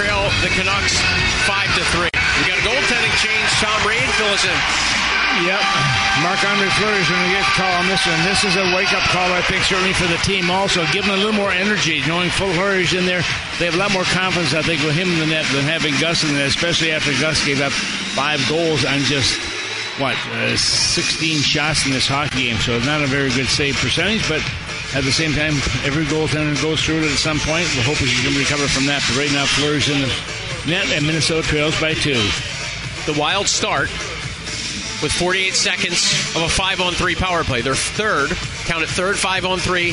trail the Canucks five to three. We got a goaltending change. Tom Reid fills in. Yep. Marc Andre Fleury is going to get the call on this one. This is a wake up call, I think, certainly for the team also. Give them a little more energy, knowing full Fleury's in there. They have a lot more confidence, I think, with him in the net than having Gus in there, especially after Gus gave up five goals on just, what, uh, 16 shots in this hockey game. So not a very good save percentage, but at the same time, every goaltender goes through it at some point. We're hoping he can recover from that. But right now, Fleury's in the net, and Minnesota trails by two. The Wild start with 48 seconds of a 5 on 3 power play. Their third, count it third 5 on 3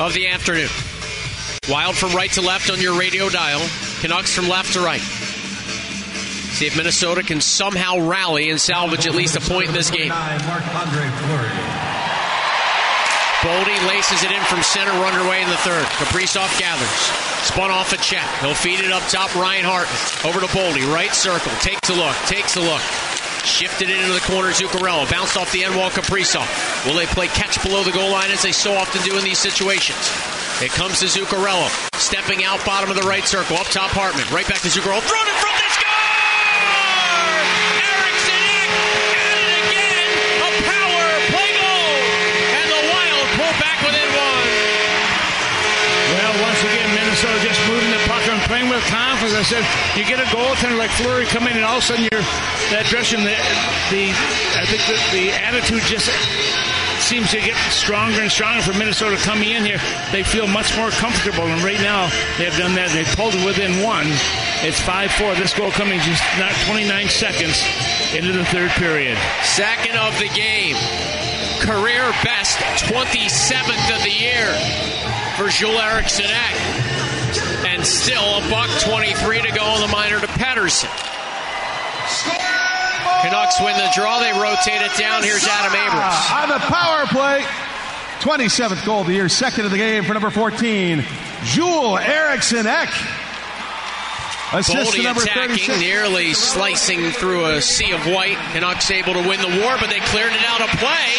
of the afternoon. Wild from right to left on your radio dial, Canucks from left to right. See if Minnesota can somehow rally and salvage at least a point in this game. Boldy laces it in from center, run underway in the third. Kaprizov gathers. Spun off a check. He'll feed it up top. Ryan Hartman. Over to Boldy. Right circle. Takes a look. Takes a look. Shifted it into the corner, Zuccarello. Bounced off the end wall, Kaprizov. Will they play catch below the goal line as they so often do in these situations? It comes to Zuccarello. Stepping out, bottom of the right circle. Up top, Hartman. Right back to Zuccarello. Thrown in front, you get a goaltender like Fleury come in, and all of a sudden you're that direction. The, the I think the, the attitude just seems to get stronger and stronger for Minnesota coming in here. They feel much more comfortable, and right now they've done that. They pulled it within one. It's 5-4. This goal coming just not 29 seconds into the third period. Second of the game. Career best 27th of the year for Joel Eriksson Ek. And still a buck 23 to go on the minor to Pettersson. Canucks win the draw. They rotate it down. Here's Adam Abrams. On the power play. 27th goal of the year, second of the game for number 14, Joel Ek. Assist Boldy number attacking, 36. nearly slicing through a sea of white. Canucks able to win the war, but they cleared it out of play.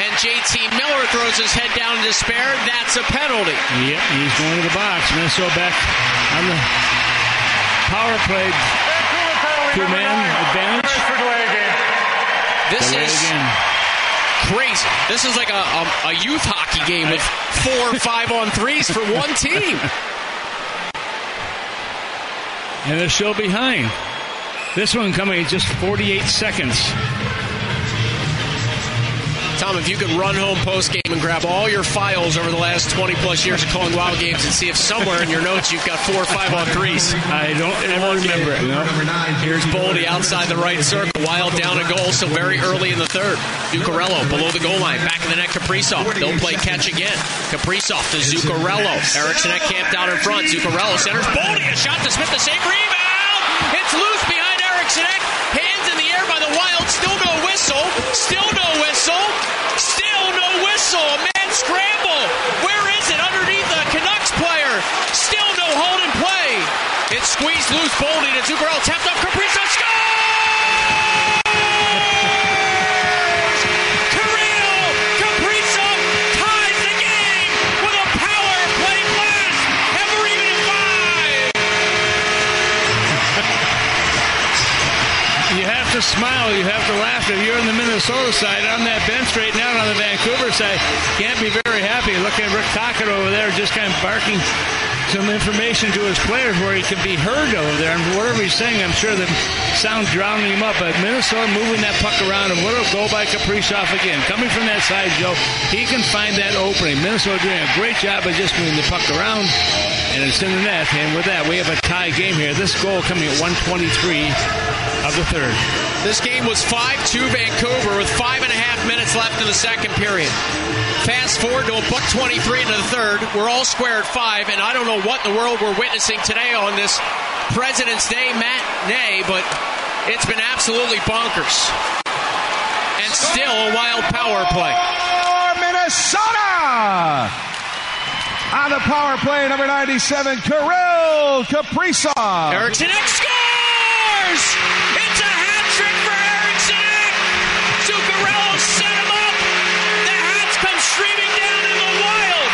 And JT Miller throws his head down in despair. That's a penalty. Yep, he's going to the box. Minnesota back on the power play. Two-man advantage. This Delay is again. crazy. This is like a, a, a youth hockey game with four five on threes for one team. And they're still behind. This one coming in just 48 seconds. Tom, if you could run home post game and grab all your files over the last 20 plus years of calling wild games and see if somewhere in your notes you've got four or five on threes. I don't ever remember it. No. Here's Boldy outside the right circle. Wild down a goal, so very early in the third. Zuccarello below the goal line. Back in the net, Kaprizov. They'll play catch again. Kaprizov to Zuccarello. Eriksson Ek camped out in front. Zuccarello centers. Boldy, a shot DeSmith. The save rebound. It's loose behind Eriksson. Hands in the air by the Wild. Still no whistle. Still no whistle. Still no whistle. A man scramble. Where is it? Underneath the Canucks player. Still no hold and play. It's squeezed loose. Boldy to Zuccarello. Tapped up. Kaprizov! Smile. You have to laugh. If you're on the Minnesota side, on that bench right now, on the Vancouver side, can't be very happy. Looking at Rick Tocchet over there, just kind of barking some information to his players where he can be heard over there. And whatever he's saying, I'm sure the sound drowning him up. But Minnesota moving that puck around, and what a goal by Kaprizov again. Coming from that side, Joe, he can find that opening. Minnesota doing a great job of just moving the puck around, and it's in the net. And with that, we have a tie game here. This goal coming at 123 of the third. This game was 5-2 Vancouver with five and a half minutes left in the second period. Fast forward to a buck 23 into the third. We're all square at five, and I don't know what in the world we're witnessing today on this President's Day matinee, but it's been absolutely bonkers. And still a wild power play. For Minnesota! On the power play, number 97, Kirill Kaprizov. Eriksson Ek scores! It's a hat trick for Eriksson Ek! Zuccarello set him up! The hats come streaming down in the wild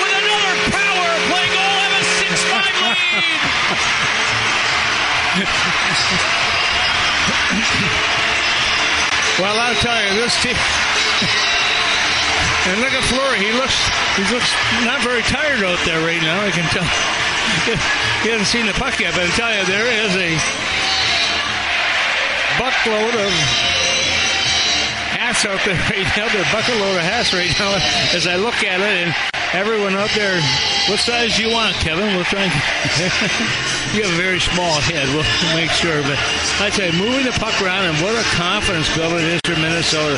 with another power play goal and a 6-5 lead! well, I'll tell you, this team. And look at Fleury. He looks he looks not very tired out there right now. I can tell. he hasn't seen the puck yet, but I tell you, there is a buckload of hats out there right now. They're buckload of hats right now as I look at it, and everyone out there. What size do you want, Kevin? We'll try. And, you have a very small head. We'll make sure. But I tell you, moving the puck around and what a confidence builder it is for Minnesota.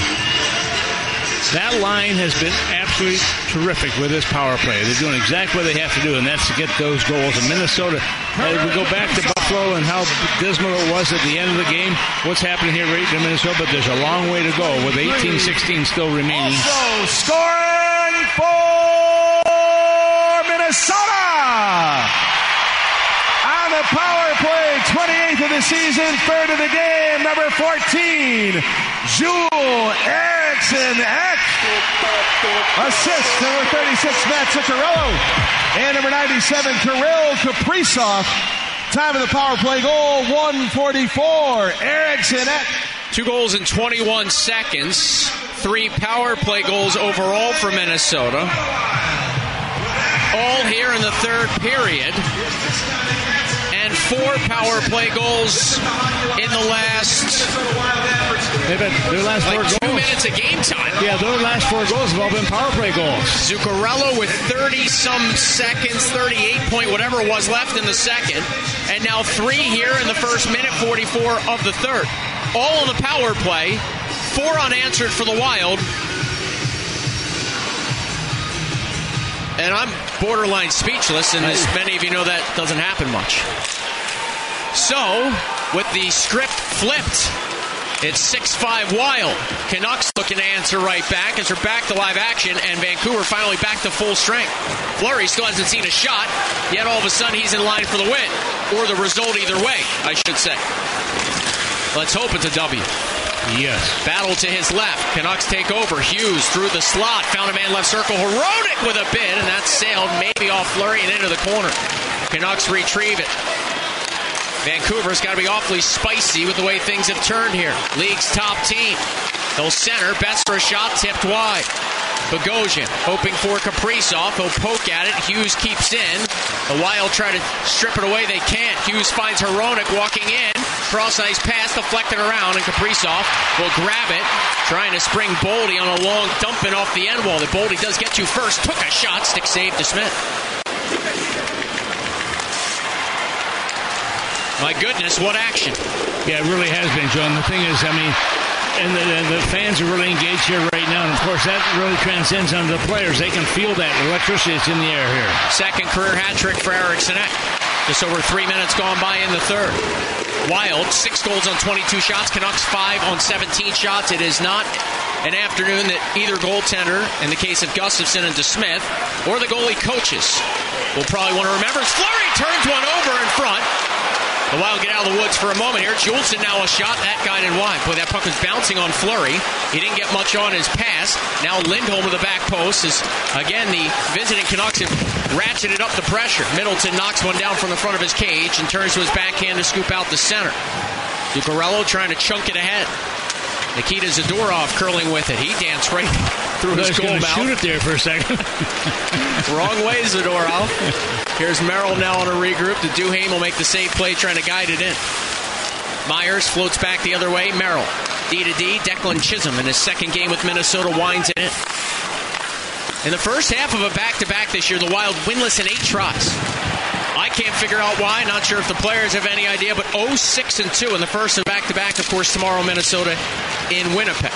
That line has been absolutely terrific with this power play. They're doing exactly what they have to do, and that's to get those goals. And Minnesota, as we go back to Buffalo and how dismal it was at the end of the game, what's happening here right in Minnesota, but there's a long way to go with 18 16 still remaining. Also scoring for Minnesota! The power play, 28th of the season, third of the game, number 14, Joel Ek. Assist, number 36, Matt Zuccarello. And number 97, Kirill Kaprizov. Time of the power play goal, 144, Eriksson Ek. Two goals in 21 seconds. Three power play goals overall for Minnesota. All here in the third period. Four power play goals in the last They've their last like four two goals. minutes of game time. Yeah, their last four goals have all been power play goals. Zuccarello with 30 some seconds, 38 point whatever was left in the second, and now three here in the first minute 44 of the third. All on the power play, four unanswered for the Wild. And I'm borderline speechless, and as many of you know, that doesn't happen much. So, with the script flipped, it's 6-5 Wild. Canucks looking to answer right back as they're back to live action, and Vancouver finally back to full strength. Fleury still hasn't seen a shot, yet all of a sudden he's in line for the win. Or the result either way, I should say. Let's hope it's a W. Yes. Battle to his left. Canucks take over. Hughes through the slot. Found a man left circle. Herodic with a bid, and that sailed maybe off Fleury and into the corner. Canucks retrieve it. Vancouver's got to be awfully spicy with the way things have turned here. League's top team. They'll center. Best for a shot tipped wide. Bogosian hoping for Kaprizov. He'll poke at it. Hughes keeps in. The Wild try to strip it away. They can't. Hughes finds Hronek walking in. Cross ice pass deflected around, and Kaprizov will grab it, trying to spring Boldy on a long dumping off the end wall that Boldy does get to first. Took a shot. Stick save DeSmith. My goodness, what action! Yeah, it really has been, John. The thing is, I mean, and the, the fans are really engaged here right now, and of course that really transcends onto the players. They can feel that electricity that's in the air here. Second career hat trick for Eriksson Ek. Just over three minutes gone by in the third. Wild, six goals on 22 shots. Canucks, five on 17 shots. It is not an afternoon that either goaltender, in the case of Gustavsson and DeSmith, or the goalie coaches will probably want to remember. Fleury turns one over in front. The Wild get out of the woods for a moment here. Juulsen now a shot. That guy in wide. Boy, that puck was bouncing on Fleury. He didn't get much on his pass. Now Lindholm with the back post is, again, the visiting Canucks have ratcheted up the pressure. Middleton knocks one down from the front of his cage and turns to his backhand to scoop out the center. Zuccarello trying to chunk it ahead. Nikita Zadorov curling with it. He danced right through his to mouth. shoot it there for a second. Wrong way, Zadorov. Here's Merrill now on a regroup. The Duhaime will make the save play, trying to guide it in. Myers floats back the other way. Merrill. D to D. Declan Chisholm in his second game with Minnesota winds it in. In the first half of a back to back this year, the Wild winless in eight tries. I can't figure out why. Not sure if the players have any idea, but 0 6 and 2 in the first and back to back, of course, tomorrow, Minnesota in Winnipeg.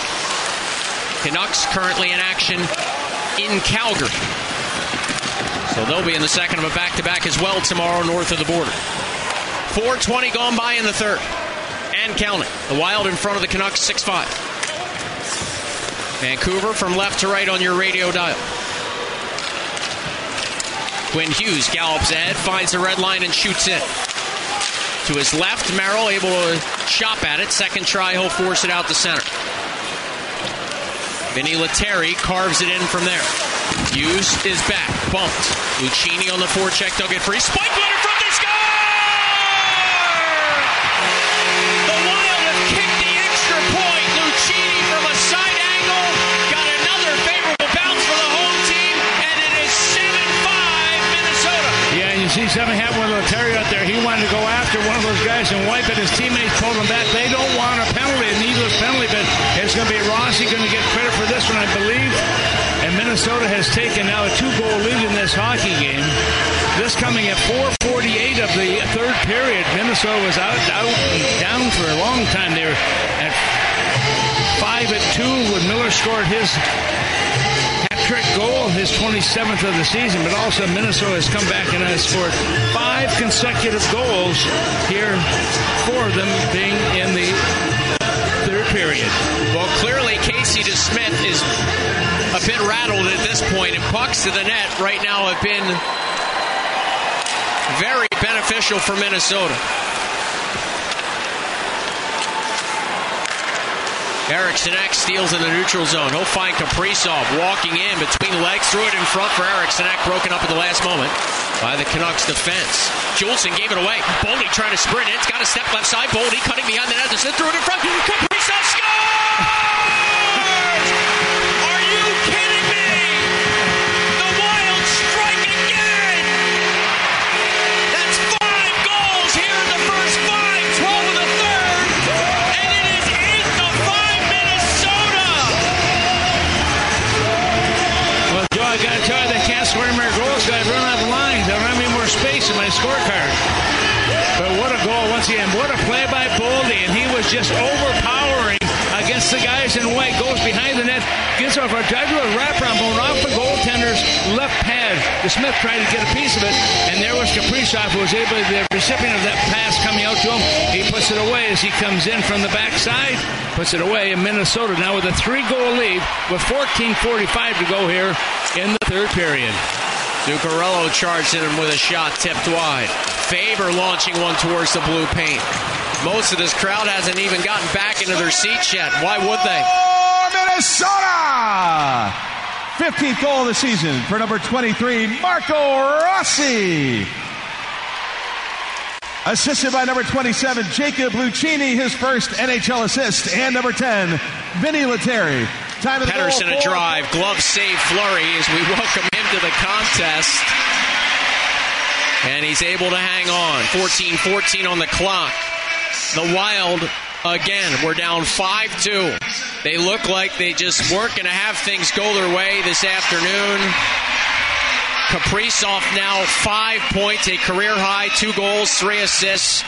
Canucks currently in action in Calgary. So they'll be in the second of a back to back as well tomorrow north of the border. 420 gone by in the third. And counting. The Wild in front of the Canucks 6 5. Vancouver from left to right on your radio dial. Quinn Hughes gallops ahead, finds the red line, and shoots in. To his left, Merrill able to chop at it. Second try, he'll force it out the center. Vinni Lettieri carves it in from there. Hughes is back, bumped. Lucchini on the forecheck. They'll get free. Spike Leonard from the score! The Wild have kicked the extra point. Lucchini from a side angle got another favorable bounce for the home team, and it is 7-5 Minnesota. Yeah, and you see something happen with Leteri out there. He wanted to go after one of those guys and wipe it. His teammates pulled him back. They don't want a penalty, a needless penalty, but going to be Rossi going to get credit for this one, I believe. And Minnesota has taken now a two-goal lead in this hockey game. This coming at 4:48 of the third period. Minnesota was out, out, and down for a long time. They were at five at two when Miller scored his hat trick goal, his 27th of the season, but also Minnesota has come back and has scored five consecutive goals here, four of them being in the period. Well, clearly Casey DeSmith is a bit rattled at this point, and pucks to the net right now have been very beneficial for Minnesota. Eriksson Ek steals in the neutral zone. He'll find Kaprizov walking in between legs, threw it in front for Eriksson Ek, broken up at the last moment by the Canucks defense. Juulsen gave it away. Boldy trying to sprint it. It's got a step left side. Boldy cutting behind the net. Threw it in front. Kaprizov scores! Scorecard. But what a goal once again. What a play by Boldy. And he was just overpowering against the guys in white. Goes behind the net. Gets off a drive to a wraparound going off the goaltender's left pad. DeSmith tried to get a piece of it. And there was Kaprizov who was able, to the recipient of that pass coming out to him. He puts it away as he comes in from the backside. Puts it away in Minnesota now with a three goal lead with 14.45 to go here in the third period. Zuccarello charged him with a shot tipped wide. Faber launching one towards the blue paint. Most of this crowd hasn't even gotten back into their seats yet. Why would they? Oh, Minnesota! 15th goal of the season for number 23, Marco Rossi. Assisted by number 27, Jacob Lucchini, his first NHL assist. And number 10, Vinni Lettieri. Time of the Pettersson goal, a drive, glove save Fleury as we welcome him to the contest. And he's able to hang on. 14 14 on the clock. The Wild, again, we're down 5 2. They look like they just weren't going to have things go their way this afternoon. Kaprizov now five points, a career high, two goals, three assists.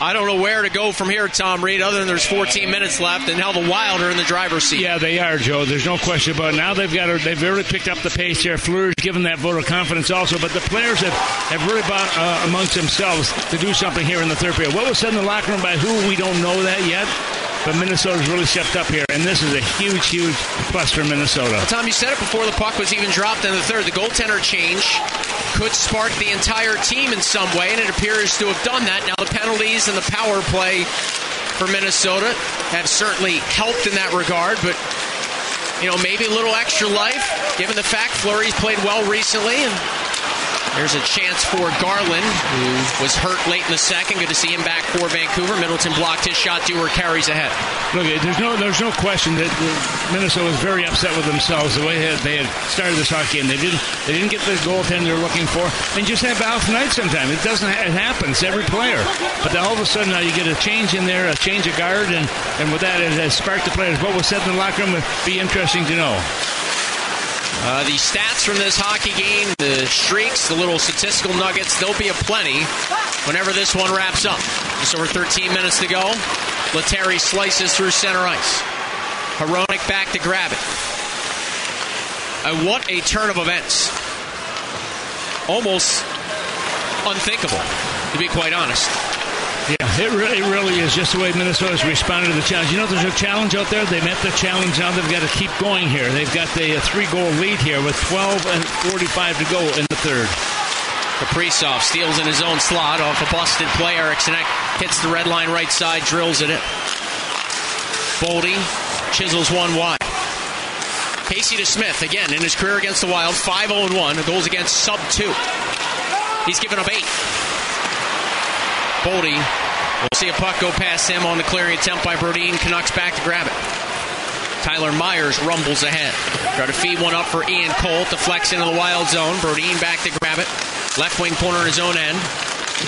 I don't know where to go from here, Tom Reid, other than there's 14 minutes left, and now the Wild are in the driver's seat. Yeah, they are, Joe. There's no question about it. Now they've got to, they've really picked up the pace here. Fleury's given that vote of confidence also, but the players have, have really bought uh, amongst themselves to do something here in the third period. What was said in the locker room by who, we don't know that yet. But Minnesota's really stepped up here, and this is a huge, huge plus for Minnesota. Tom, you said it before the puck was even dropped in the third. The goaltender change could spark the entire team in some way, and it appears to have done that. Now, the penalties and the power play for Minnesota have certainly helped in that regard, but, you know, maybe a little extra life, given the fact Fleury's played well recently, and there's a chance for Garland, who was hurt late in the second. Good to see him back for Vancouver. Middleton blocked his shot. Dewar carries ahead. Look, there's no, there's no question that Minnesota was very upset with themselves the way they had started this hockey game. They didn't, they didn't get the goaltender they're looking for, and just have off night sometimes. It doesn't, it happens every player. But all of a sudden now you get a change in there, a change of guard, and, and with that it has sparked the players. What was said in the locker room would be interesting to know. Uh, the stats from this hockey game, the streaks, the little statistical nuggets, there'll be aplenty whenever this one wraps up. Just over 13 minutes to go. Lettieri slices through center ice. Hronek back to grab it. And what a turn of events. Almost unthinkable, to be quite honest. Yeah, it really, it really is just the way Minnesota's responded to the challenge. You know, there's a challenge out there. They met the challenge. Now they've got to keep going here. They've got the uh, three-goal lead here with 12 and 45 to go in the third. Kaprizov steals in his own slot off a busted play. Eriksson Ek hits the red line right side, drills it in. Boldy chisels one wide. Casey DeSmith, again, in his career against the Wild, 5 0 1. Goals against sub 2. He's given up 8. Boldy will see a puck go past him on the clearing attempt by Brodin. Canucks back to grab it. Tyler Myers rumbles ahead. Try to feed one up for Ian Cole. Deflects into the wild zone. Brodin back to grab it. Left wing corner in his own end.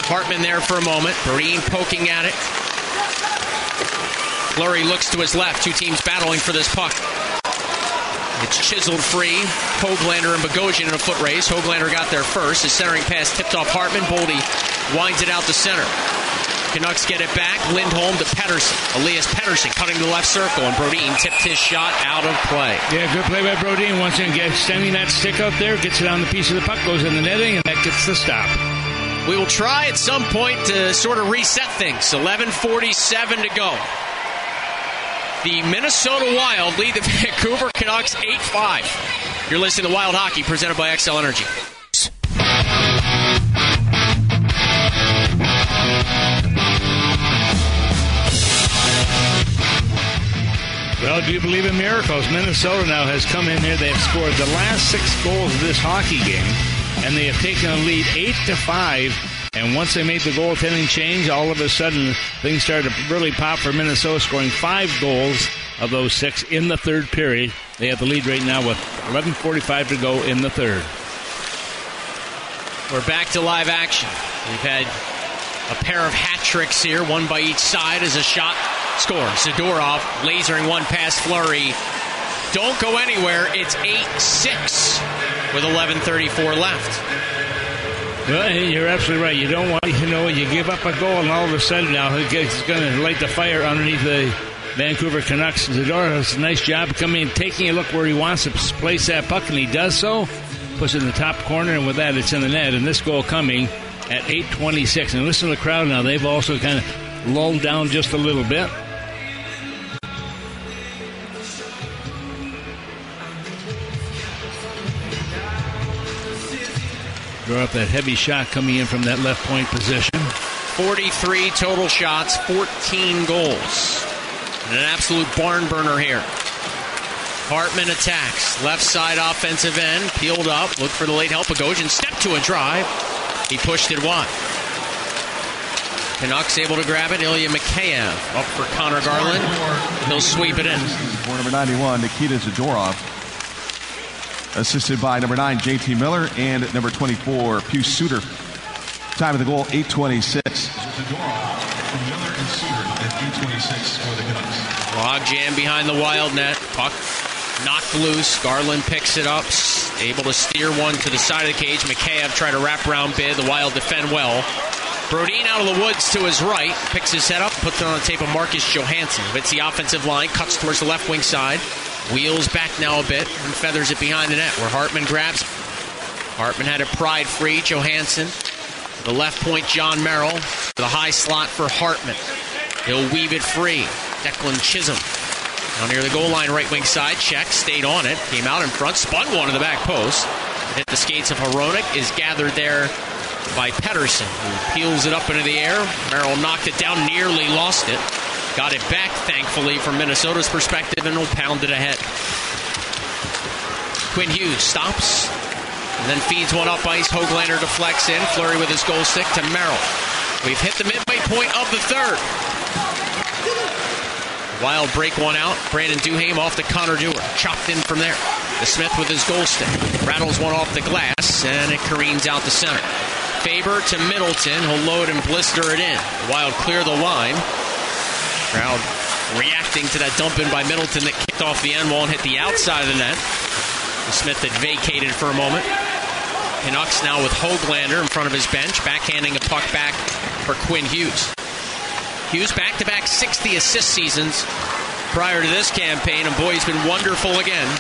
Hartman there for a moment. Brodin poking at it. Fleury looks to his left. Two teams battling for this puck. It's chiseled free. Hoglander and Bogosian in a foot race. Hoglander got there first. His centering pass tipped off Hartman. Boldy winds it out to center. Canucks get it back. Lindholm to Pettersson. Elias Pettersson cutting the left circle, and Brodin tipped his shot out of play. Yeah, good play by Brodin. Once again, extending that stick out there, gets it on the piece of the puck, goes in the netting, and that gets the stop. We will try at some point to sort of reset things. 11:47 to go. The Minnesota Wild lead the Vancouver Canucks 8-5. You're listening to Wild Hockey, presented by Xcel Energy. Well, do you believe in miracles? Minnesota now has come in here. They have scored the last six goals of this hockey game, and they have taken a lead eight to five. And once they made the goaltending change, all of a sudden things started to really pop for Minnesota, scoring five goals of those six in the third period. They have the lead right now with 11:45 to go in the third. We're back to live action. We've had a pair of hat tricks here, one by each side as a shot score. Zadorov lasering one past Fleury. Don't go anywhere. It's 8-6 with 11:34 left. Well, you're absolutely right. You don't want, you know, you give up a goal, and all of a sudden now it's going to light the fire underneath the Vancouver Canucks. Zadorov does a nice job coming in, taking a look where he wants to place that puck, and he does so. Puts it in the top corner, and with that, it's in the net. And this goal coming at 8:26. And listen to the crowd now; they've also kind of lulled down just a little bit. Draw up that heavy shot coming in from that left point position. 43 total shots, 14 goals. And an absolute barn burner here. Hartman attacks. Left side offensive end. Peeled up. Look for the late help. Bogosian step to a drive. He pushed it wide. Canucks able to grab it. Ilya Mikheyev up for Conor Garland. He'll sweep it in. For number 91, Nikita Zadorov. Assisted by number 9, JT Miller, and number 24, Pius Suter. Time of the goal, 826. Log jam behind the wild net. Puck knocked loose. Garland picks it up, able to steer one to the side of the cage. Mikheyev tried to wrap around bid. The Wild defend well. Brodin out of the woods to his right, picks his head up, puts it on the tape of Marcus Johansson. Hits the offensive line, cuts towards the left wing side, wheels back now a bit, and feathers it behind the net where Hartman grabs. Hartman had it pried free. Johansson, the left point, Jon Merrill, the high slot for Hartman. He'll weave it free. Declan Chisholm now near the goal line, right wing side. Check, stayed on it, came out in front, spun one to the back post. Hit the skates of Hronek, is gathered there by Pettersson, who peels it up into the air. Merrill knocked it down, nearly lost it. Got it back, thankfully, from Minnesota's perspective, and will pound it ahead. Quinn Hughes stops, and then feeds one up ice. Hoglander deflects in. Fleury with his goal stick to Merrill. We've hit the midway point of the third. Wild break one out. Brandon Duhaime off to Connor Dewar. Chopped in from there. DeSmith with his goal stick. Rattles one off the glass, and it careens out the center. Faber to Middleton. He'll load and blister it in. Wild clear the line. Crowd reacting to that dump in by Middleton that kicked off the end wall and hit the outside of the net. DeSmith had vacated for a moment. Canucks now with Hoglander in front of his bench, backhanding a puck back for Quinn Hughes. Hughes back to back 60 assist seasons prior to this campaign, and boy, he's been wonderful again.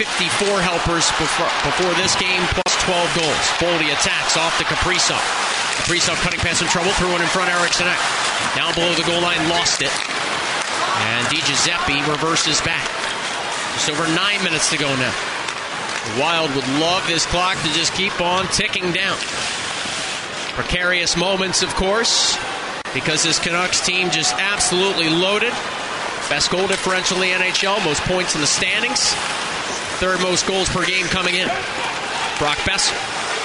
54 helpers before, before this game, plus 12 goals. Boldy attacks off to Kaprizov. Kaprizov cutting past some trouble, threw one in front, Eriksson Ek. Down below the goal line, lost it. And Di Giuseppe reverses back. Just over nine minutes to go now. The Wild would love this clock to just keep on ticking down. Precarious moments, of course, because this Canucks team just absolutely loaded. Best goal differential in the NHL, most points in the standings, third most goals per game coming in. Brock Boeser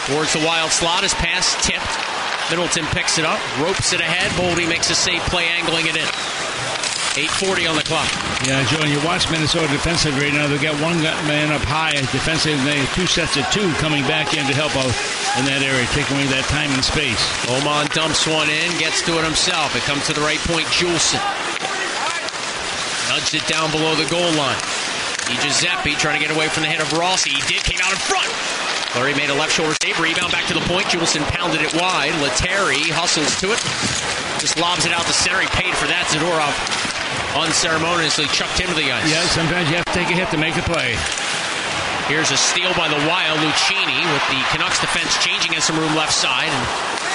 towards the wild slot, his pass tipped. Middleton picks it up, ropes it ahead. Boldy makes a safe play, angling it in. 8.40 on the clock. Yeah, Joe, and you watch Minnesota defensive right now. They've got one man up high defensive, and they have two sets of two coming back in to help out in that area, taking away that time and space. Oman dumps one in, gets to it himself. It comes to the right point, Juulsen. Nudged it down below the goal line. Di Giuseppe trying to get away from the hit of Rossi. He did, came out in front. Fleury made a left shoulder save, rebound back to the point. Juulsen pounded it wide. Lettieri hustles to it. Just lobs it out the center. He paid for that. Zadorov unceremoniously chucked him to the ice. Yeah, sometimes you have to take a hit to make a play. Here's a steal by the Wild. Lucchini with the Canucks defense changing in some room left side. And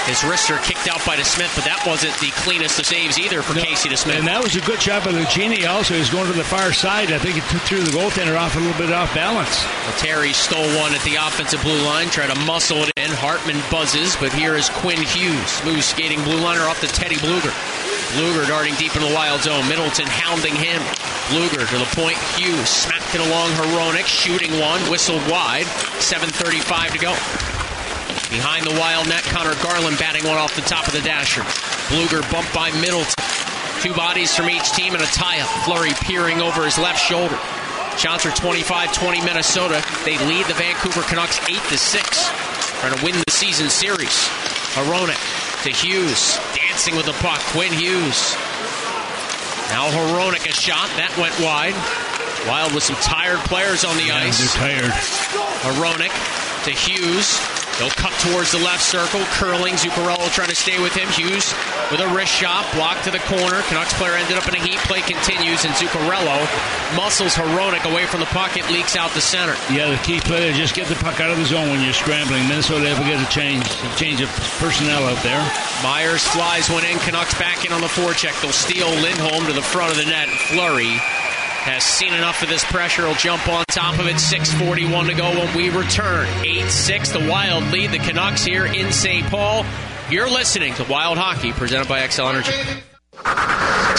his wrists are kicked out by DeSmith, but that wasn't the cleanest of saves either for no, Casey DeSmith. And that was a good shot by Lucchini also. He's going to the far side. I think he threw the goaltender off a little bit off balance. Well, Terry stole one at the offensive blue line, tried to muscle it in. Hartman buzzes, but here is Quinn Hughes. Smooth skating blue liner off to Teddy Blueger. Blueger darting deep in the wild zone. Middleton hounding him. Blueger to the point. Hughes smacked it along Hronek, shooting one, whistled wide. 7.35 to go. Behind the wild net, Conor Garland batting one off the top of the dasher. Blueger bumped by Middleton. Two bodies from each team and a tie-up. Fleury peering over his left shoulder. Shots are 25-20 Minnesota. They lead the Vancouver Canucks 8 to 6. Trying to win the season series. Hronek to Hughes. Dancing with the puck. Quinn Hughes. Now Hronek a shot. That went wide. Wild with some tired players on the yeah, ice. They're tired. Hronek to Hughes. He'll cut towards the left circle, curling. Zuccarello trying to stay with him. Hughes with a wrist shot, blocked to the corner. Canucks player ended up in a heat. Play continues, and Zuccarello muscles Hronek away from the puck. It leaks out the center. Yeah, the key player just get the puck out of the zone when you're scrambling. Minnesota ever get a change, a change of personnel out there. Myers flies one in. Canucks back in on the forecheck. They'll steal Lindholm to the front of the net. Fleury has seen enough of this pressure. He'll jump on top of it. 6.41 to go when we return. 8 6. The Wild lead the Canucks here in St. Paul. You're listening to Wild Hockey presented by Xcel Energy.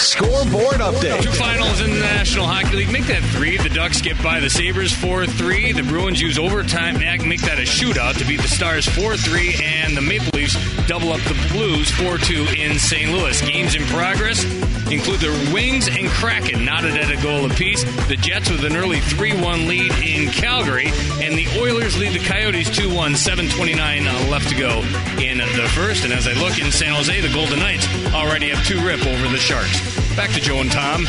Scoreboard update. Two finals in the National Hockey League. Make that three. The Ducks get by the Sabres 4 3. The Bruins use overtime. Make that a shootout to beat the Stars 4 3. And the Maple Leafs double up the Blues 4 2 in St. Louis. Games in progress include the Wings and Kraken, knotted at a goal apiece. The Jets with an early 3 1 lead in Calgary. And the Oilers lead the Coyotes 2 1, 7.29 uh, left to go in the first. And as I look in San Jose, the Golden Knights already have two rip over the Sharks. Back to Joe and Tom.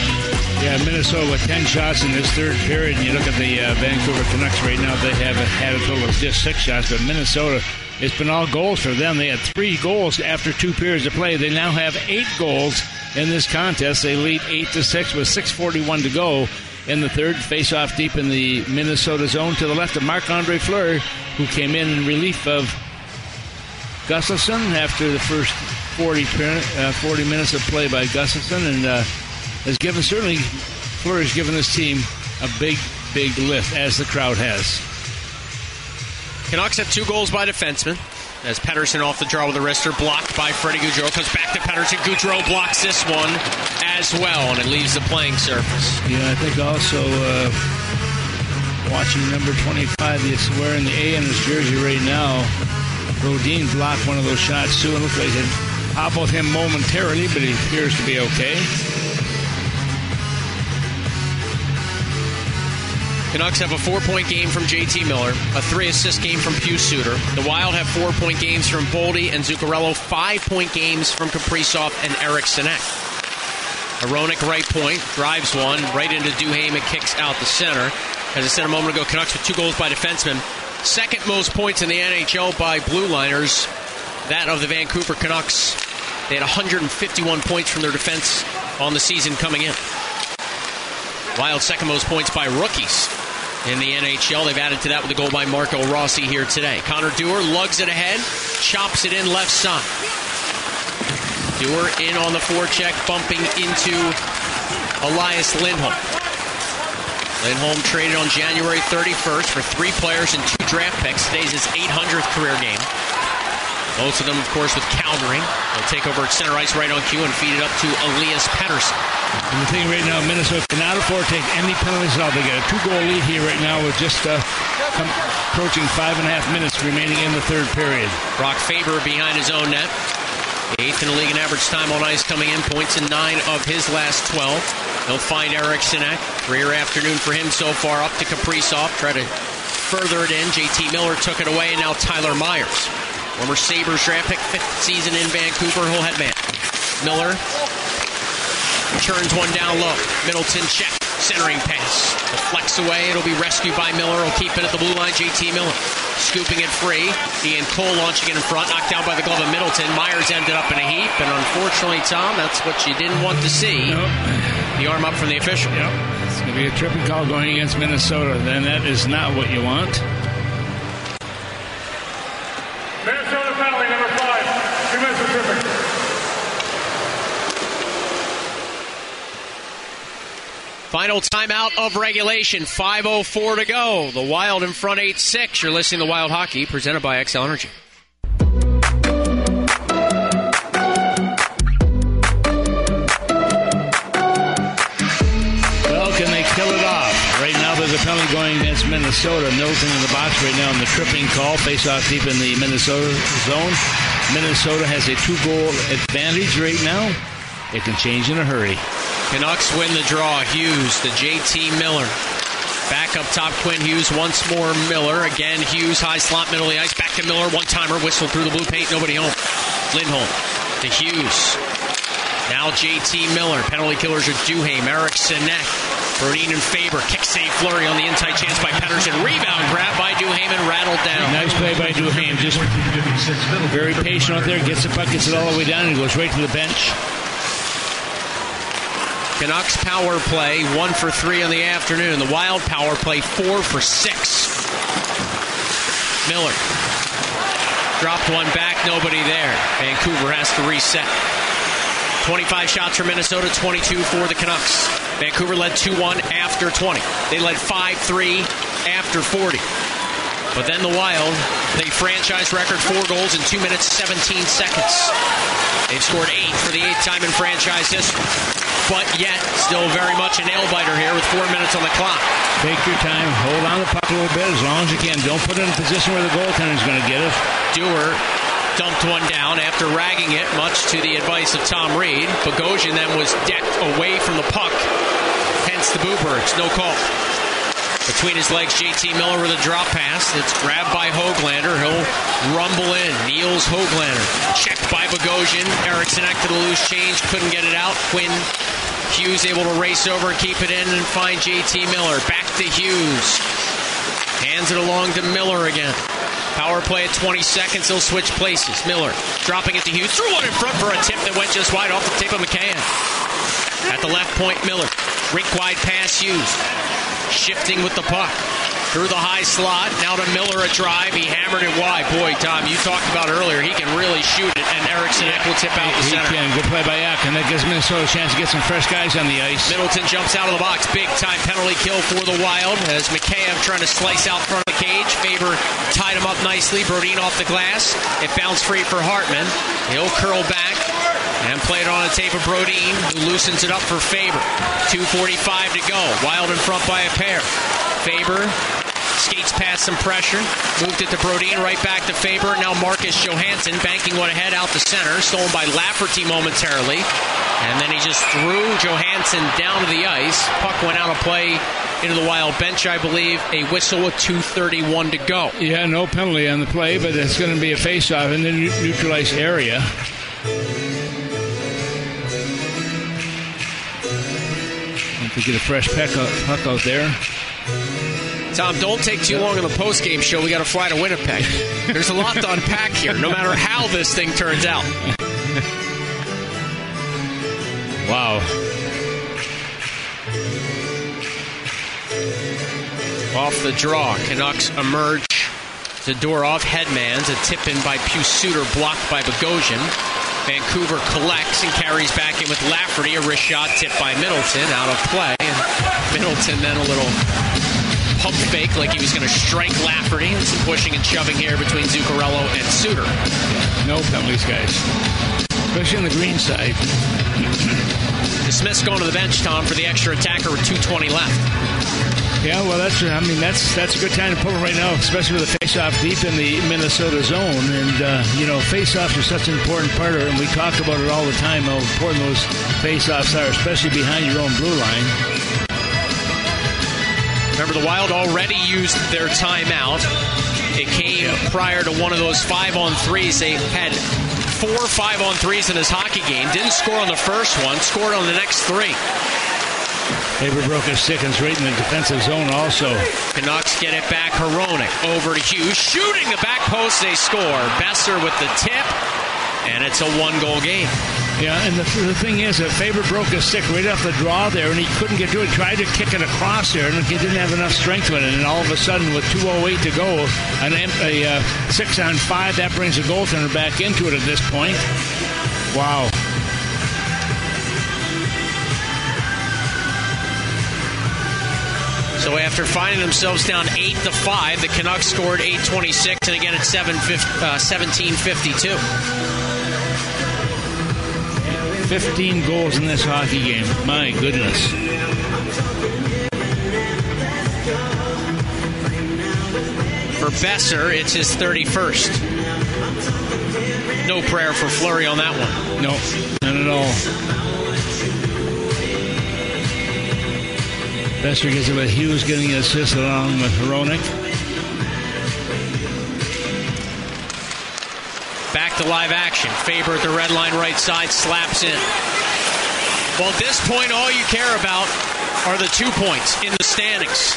Yeah, Minnesota with 10 shots in this third period. And you look at the uh, Vancouver Canucks right now, they have had a total of just six shots. But Minnesota, it's been all goals for them. They had three goals after two periods of play. They now have eight goals in this contest. They lead 8 to 6 with 6.41 to go in the third. Face off deep in the Minnesota zone to the left of Marc Andre Fleury, who came in in relief of Gustavsson after the first 40, uh, 40 minutes of play by Gustavsson and uh, has given, certainly, Fleury's given this team a big, big lift, as the crowd has. Canucks have two goals by defensemen. As Pettersson off the draw with a wrister, blocked by Freddie Gaudreau. Comes back to Pettersson. Gaudreau blocks this one as well, and it leaves the playing surface. Yeah, I think also uh, watching number 25, he's wearing the A in his jersey right now. Brodin blocked one of those shots too, and looked like it hobbled him momentarily, but he appears to be okay. Canucks have a four-point game from JT Miller, a three-assist game from Pius Suter. The Wild have four-point games from Boldy and Zuccarello, five-point games from Kaprizov and Eriksson Ek. Hronek right point, drives one right into Duhaime and kicks out the center. As I said a moment ago, Canucks with two goals by defensemen. Second most points in the NHL by blue liners, that of the Vancouver Canucks. They had 151 points from their defense on the season coming in. Wild second most points by rookies in the NHL. They've added to that with a goal by Marco Rossi here today. Connor Dewar lugs it ahead, chops it in left side. Dewar in on the forecheck, bumping into Elias Lindholm. Lindholm traded on January 31st for three players and two draft picks. Today's his 800th career game. Most of them, of course, with Calgary. They'll take over at center ice right on cue and feed it up to Elias Pettersson. And the thing right now, Minnesota cannot afford to take any penalties at all. They got a two-goal lead here right now with just uh, approaching five and a half minutes remaining in the third period. Brock Faber behind his own net. Eighth in the league in average time on ice coming in, points in nine of his last 12. He'll find Eriksson Ek. Career afternoon for him so far, up to Kaprizov. Try to further it in. JT Miller took it away, and now Tyler Myers. Former Sabres draft pick, fifth season in Vancouver. He'll head man. Miller turns one down low. Middleton check. Centering pass. Deflects away. It'll be rescued by Miller. He'll keep it at the blue line. JT Miller scooping it free. Ian Cole launching it in front. Knocked down by the glove of Middleton. Myers ended up in a heap. And unfortunately, Tom, that's what you didn't want to see. Nope. The arm up from the official. Yep. It's going to be a tripping call going against Minnesota. Then that is not what you want. Minnesota penalty number five. Two minutes of tripping. Final timeout of regulation. 5.04 to go. The Wild in front 8 6. You're listening to Wild Hockey, presented by Xcel Energy. Minnesota. Middleton in the box right now on the tripping call. Face off deep in the Minnesota zone. Minnesota has a two goal advantage right now. It can change in a hurry. Canucks win the draw. Hughes to JT Miller. Back up top, Quinn Hughes once more. Miller again. Hughes high slot, middle of the ice. Back to Miller. One timer. Whistle through the blue paint. Nobody home. Lindholm to Hughes. Now JT Miller. Penalty killers are Duhaime, Eriksson Ek, Brodin and Faber. Kick save Fleury on the inside chance by Pettersson. Rebound grab by Duhaime and rattled down. Nice play by Duhaime. Just very patient out there. Gets the puck, gets it all the way down, and goes right to the bench. Canucks power play one for three in the afternoon. The Wild power play four for six. Miller dropped one back, nobody there. Vancouver has to reset. 25 shots for Minnesota, 22 for the Canucks. Vancouver led 2 1 after 20. They led 5 3 after 40. But then the Wild, they franchise record four goals in 2 minutes 17 seconds. They've scored eight for the eighth time in franchise history. But yet, still very much a nail biter here with four minutes on the clock. Take your time, hold on the puck a little bit as long as you can. Don't put it in a position where the goaltender is going to get it. Dewar dumped one down after ragging it, much to the advice of Tom Reid. Bogosian then was decked away from the puck, hence the It's No call. Between his legs, JT Miller with a drop pass. It's grabbed by Hoglander. He'll rumble in. Nils Hoglander. Checked by Bogosian. Eriksson to the loose change. Couldn't get it out. Quinn Hughes able to race over and keep it in and find JT Miller. Back to Hughes. Hands it along to Miller again. Power play at 20 seconds. He'll switch places. Miller dropping it to Hughes. Threw one in front for a tip that went just wide off the tip of McCann. At the left point, Miller. Rink wide pass Hughes. Shifting with the puck. Through the high slot. Now to Miller a drive. He hammered it wide. Boy, Tom, you talked about earlier. He can really shoot it, and Eriksson will tip out the center. He can. Good play by Yak, and that gives Minnesota a chance to get some fresh guys on the ice. Middleton jumps out of the box. Big time penalty kill for the Wild as Mikheyev trying to slice out front of the cage. Faber tied him up nicely. Brodin off the glass. It bounced free for Hartman. He'll curl back and play it on a tape of Brodin, who loosens it up for Faber. 2.45 to go. Wild in front by a pair. Faber skates past some pressure. Moved it to Brodin, right back to Faber. Now Marcus Johansson banking one ahead out the center. Stolen by Lafferty momentarily. And then he just threw Johansson down to the ice. Puck went out of play into the Wild bench, I believe. A whistle with 2.31 to go. Yeah, no penalty on the play, but it's going to be a face-off in the neutralized area. We get a fresh puck out there. Tom, don't take too long on the post-game show. We got to fly to Winnipeg. There's a lot to unpack here, no matter how this thing turns out. Wow. Off the draw, Canucks emerge. Zadorov headmans, a tip in by Suter, blocked by Bogosian. Vancouver collects and carries back in with Lafferty, a wrist shot tipped by Middleton, out of play. And Middleton then a little pump fake like he was going to strike Lafferty. And some pushing and shoving here between Zuccarello and Suter. No penalties, guys. Especially on the green side. Smith's going to the bench, Tom, for the extra attacker with 2.20 left. Yeah, well, that's I mean that's that's a good time to pull right now, especially with a face-off deep in the Minnesota zone, and uh, you know face-offs are such an important part of it, and we talk about it all the time how important those face-offs are, especially behind your own blue line. Remember, the Wild already used their timeout. It came prior to one of those five on threes. They had four five on threes in his hockey game. Didn't score on the first one, scored on the next three. Faber broke his stick and right in the defensive zone also. Canucks get it back. Hronek over to Hughes. Shooting the back post, they score. Boeser with the tip, and it's a one goal game. Yeah, and the, the thing is that Faber broke his stick right off the draw there, and he couldn't get to it. Tried to kick it across there, and he didn't have enough strength with it. And all of a sudden, with 2:08 to go, an, a uh, six on five that brings the goaltender back into it at this point. Wow. So after finding themselves down eight to five, the Canucks scored eight twenty six, and again at seven uh, seventeen fifty two. 15 goals in this hockey game. My goodness. For Boeser, it's his 31st. No prayer for Fleury on that one. No, not at all. Boeser gets it with Hughes getting an assist along with Hronek. Back to live action. Faber at the red line right side slaps in. Well, at this point, all you care about are the two points in the standings.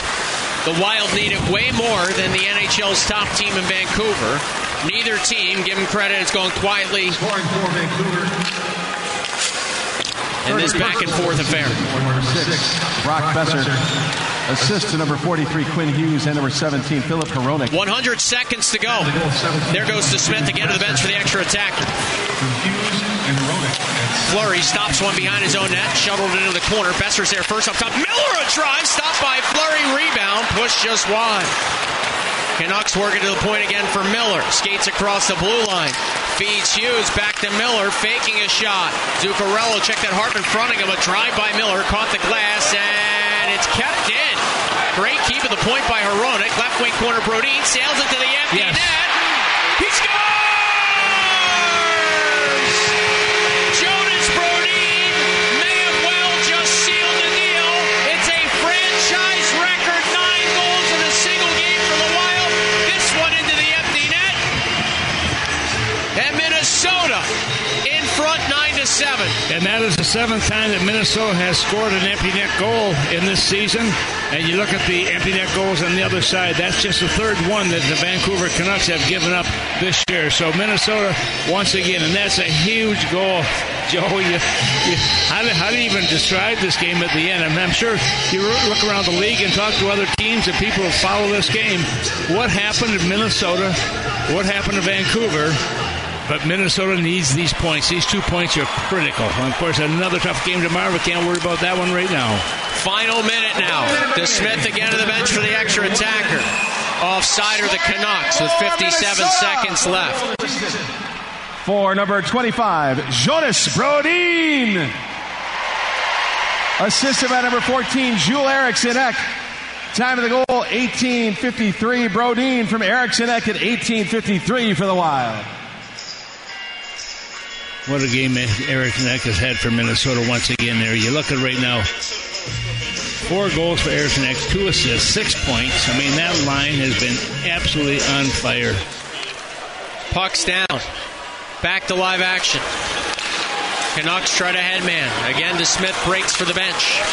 The Wild need it way more than the NHL's top team in Vancouver. Neither team, give them credit, it's going quietly. Scoring for Vancouver. In this back and forth affair. Six, Brock Boeser. Assist to number 43, Quinn Hughes, and number 17, Filip Hronek. 100 seconds to go. There goes DeSmith again to the bench for the extra attacker. Fleury stops one behind his own net, shoveled into the corner. Boeser's there first up top. Miller a drive, stopped by Fleury, rebound, push just wide. Canucks working to the point again for Miller. Skates across the blue line. Feeds Hughes back to Miller, faking a shot. Zuccarello checked that Hartman fronting him. A drive by Miller, caught the glass, and it's kept in. Great keep at the point by Hronek. Left wing corner, Brodin sails into the empty Yes. net. And that is the seventh time that Minnesota has scored an empty net goal in this season. And you look at the empty net goals on the other side, that's just the third one that the Vancouver Canucks have given up this year. So Minnesota, once again, and that's a huge goal. Joe, you, you, how, do, how do you even describe this game at the end? I mean, I'm sure you look around the league and talk to other teams and people who follow this game. What happened in Minnesota? What happened to Vancouver? But Minnesota needs these points. These two points are critical. And of course, another tough game tomorrow. We can't worry about that one right now. Final minute now. DeSmith again to the bench for the extra attacker. Offside are the Canucks with 57 seconds left. For number 25, Jonas Brodin. Assisted by number 14, Joel Eriksson Ek. Time of the goal, 1853. Brodin from Eriksson Ek at 1853 for the Wild. What a game Eriksson Ek has had for Minnesota once again there. You look at right now, four goals for Eriksson Ek, two assists, six points. I mean, that line has been absolutely on fire. Puck's down. Back to live action. Canucks try to headman. Again DeSmith, breaks for the bench.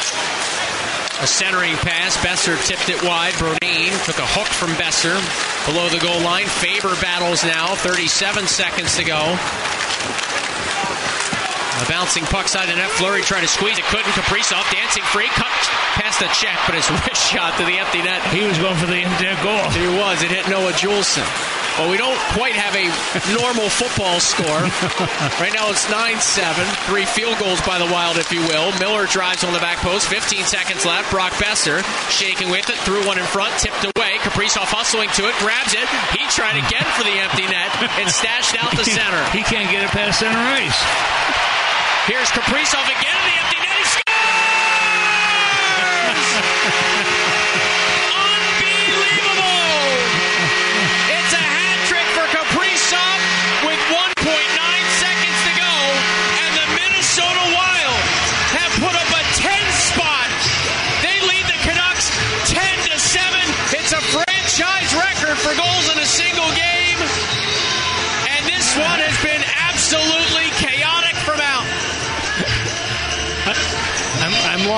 A centering pass. Boeser tipped it wide. Brodin took a hook from Boeser below the goal line. Faber battles now. 37 seconds to go. A bouncing puck side of the net. Fleury tried to squeeze it, couldn't. Kaprizov dancing free, cut past the check, but his wrist shot to the empty net. He was going for the empty goal. He was. It hit Noah Juulsen. Well, we don't quite have a normal football score. right now it's 9 7. Three field goals by the Wild, if you will. Miller drives on the back post. 15 seconds left. Brock Boeser shaking with it. Threw one in front. Tipped away. Kaprizov hustling to it. Grabs it. He tried again for the empty net. It's stashed out the center. He can't get it past center ice. Here's Kaprizov again in the empty net.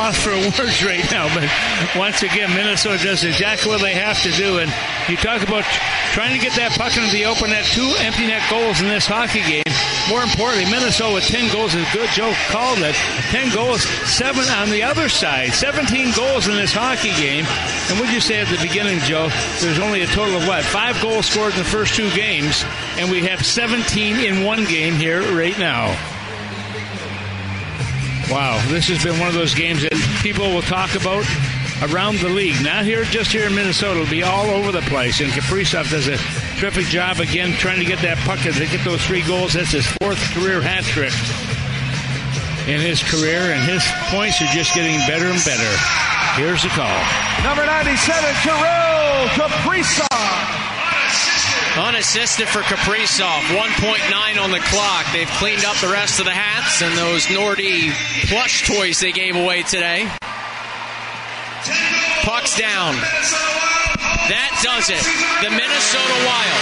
Lost for words right now, but once again, Minnesota does exactly what they have to do. And you talk about trying to get that puck into the open net, two empty net goals in this hockey game. More importantly, Minnesota with 10 goals is good. Joe called it. 10 goals, 7 on the other side. 17 goals in this hockey game. And would you say at the beginning, Joe, there's only a total of what? Five goals scored in the first two games, and we have 17 in one game here right now. Wow, this has been one of those games that people will talk about around the league. Not here, just here in Minnesota. It'll be all over the place. And Kaprizov does a terrific job again trying to get that puck and to get those three goals. That's his fourth career hat trick in his career, and his points are just getting better and better. Here's the call. Number 97, Kirill Kaprizov. Unassisted for Kaprizov. 1.9 on the clock. They've cleaned up the rest of the hats and those Nordy plush toys they gave away today. Puck's down. That does it. The Minnesota Wild.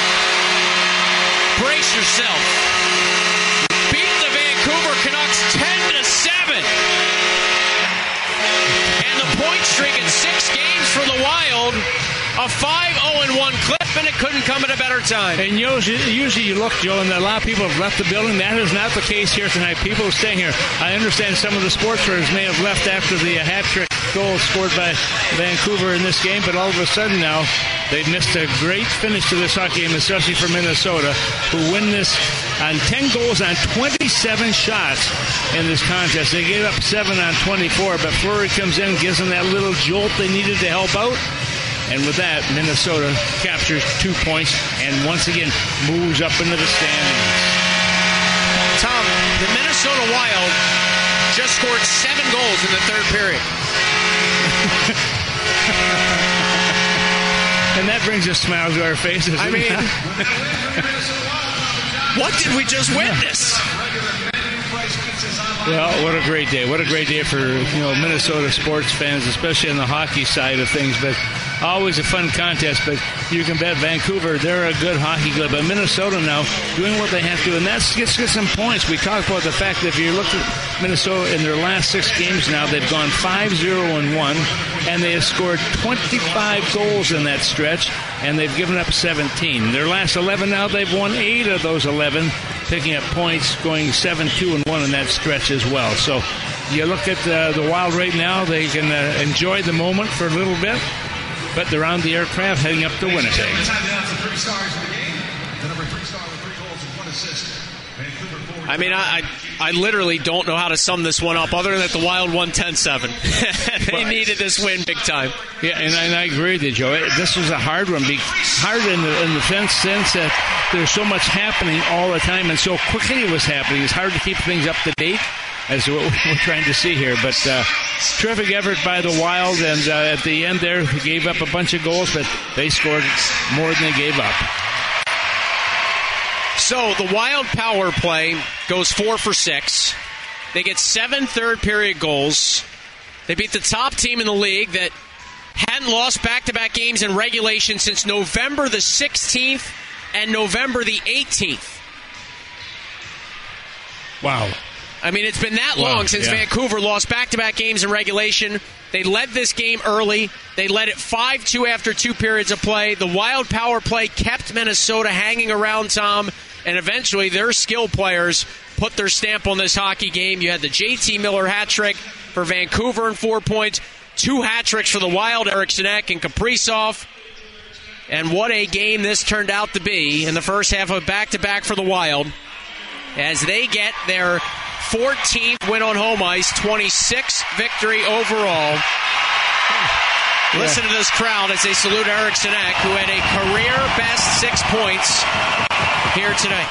Brace yourself. Beat the Vancouver Canucks 10 to 7. And the point streak in six games for the Wild. A 5 0 1 clip and it couldn't come at a better time. And usually, usually you look, Joe, and a lot of people have left the building. That is not the case here tonight. People are staying here. I understand some of the sports writers may have left after the uh, hat trick goal scored by Vancouver in this game, but all of a sudden now they've missed a great finish to this hockey game, especially for Minnesota, who win this on 10 goals on 27 shots in this contest. They gave up 7 on 24, but Fleury comes in, gives them that little jolt they needed to help out. And with that, Minnesota captures two points and once again moves up into the standings. Tom, the Minnesota Wild just scored seven goals in the third period. and that brings a smile to our faces. I mean, what did we just witness? Well, what a great day! What a great day for you know Minnesota sports fans, especially on the hockey side of things. But always a fun contest. But you can bet Vancouver, they're a good hockey club. But Minnesota now doing what they have to, and that's gets get some points. We talked about the fact that if you look at Minnesota in their last six games now, they've gone 5 0 and 1, and they have scored 25 goals in that stretch, and they've given up 17. Their last 11 now, they've won 8 of those 11, picking up points, going 7 2 and 1 in that stretch as well. So you look at uh, the Wild right now, they can uh, enjoy the moment for a little bit but they're on the aircraft heading up to Winnipeg. I mean, I, I literally don't know how to sum this one up other than that the Wild won 10 7. they needed this win big time. Yeah, and I, and I agree with you, Joe. This was a hard one. Hard in the, in the sense, sense that there's so much happening all the time and so quickly it was happening. It's hard to keep things up to date as what we're trying to see here. But uh, terrific effort by the Wild, and uh, at the end there, gave up a bunch of goals, but they scored more than they gave up. So the Wild power play goes four for six. They get seven third period goals. They beat the top team in the league that hadn't lost back to back games in regulation since November the 16th and November the 18th. Wow. I mean, it's been that long since yeah. Vancouver lost back to back games in regulation. They led this game early. They led it 5 2 after two periods of play. The wild power play kept Minnesota hanging around, Tom, and eventually their skill players put their stamp on this hockey game. You had the JT Miller hat trick for Vancouver in four points, two hat tricks for the Wild, Eriksson Ek and Kaprizov. And what a game this turned out to be in the first half of back to back for the Wild as they get their 14th win on home ice, 26th victory overall. Yeah. Listen to this crowd as they salute Eriksson Ek, who had a career best six points here today.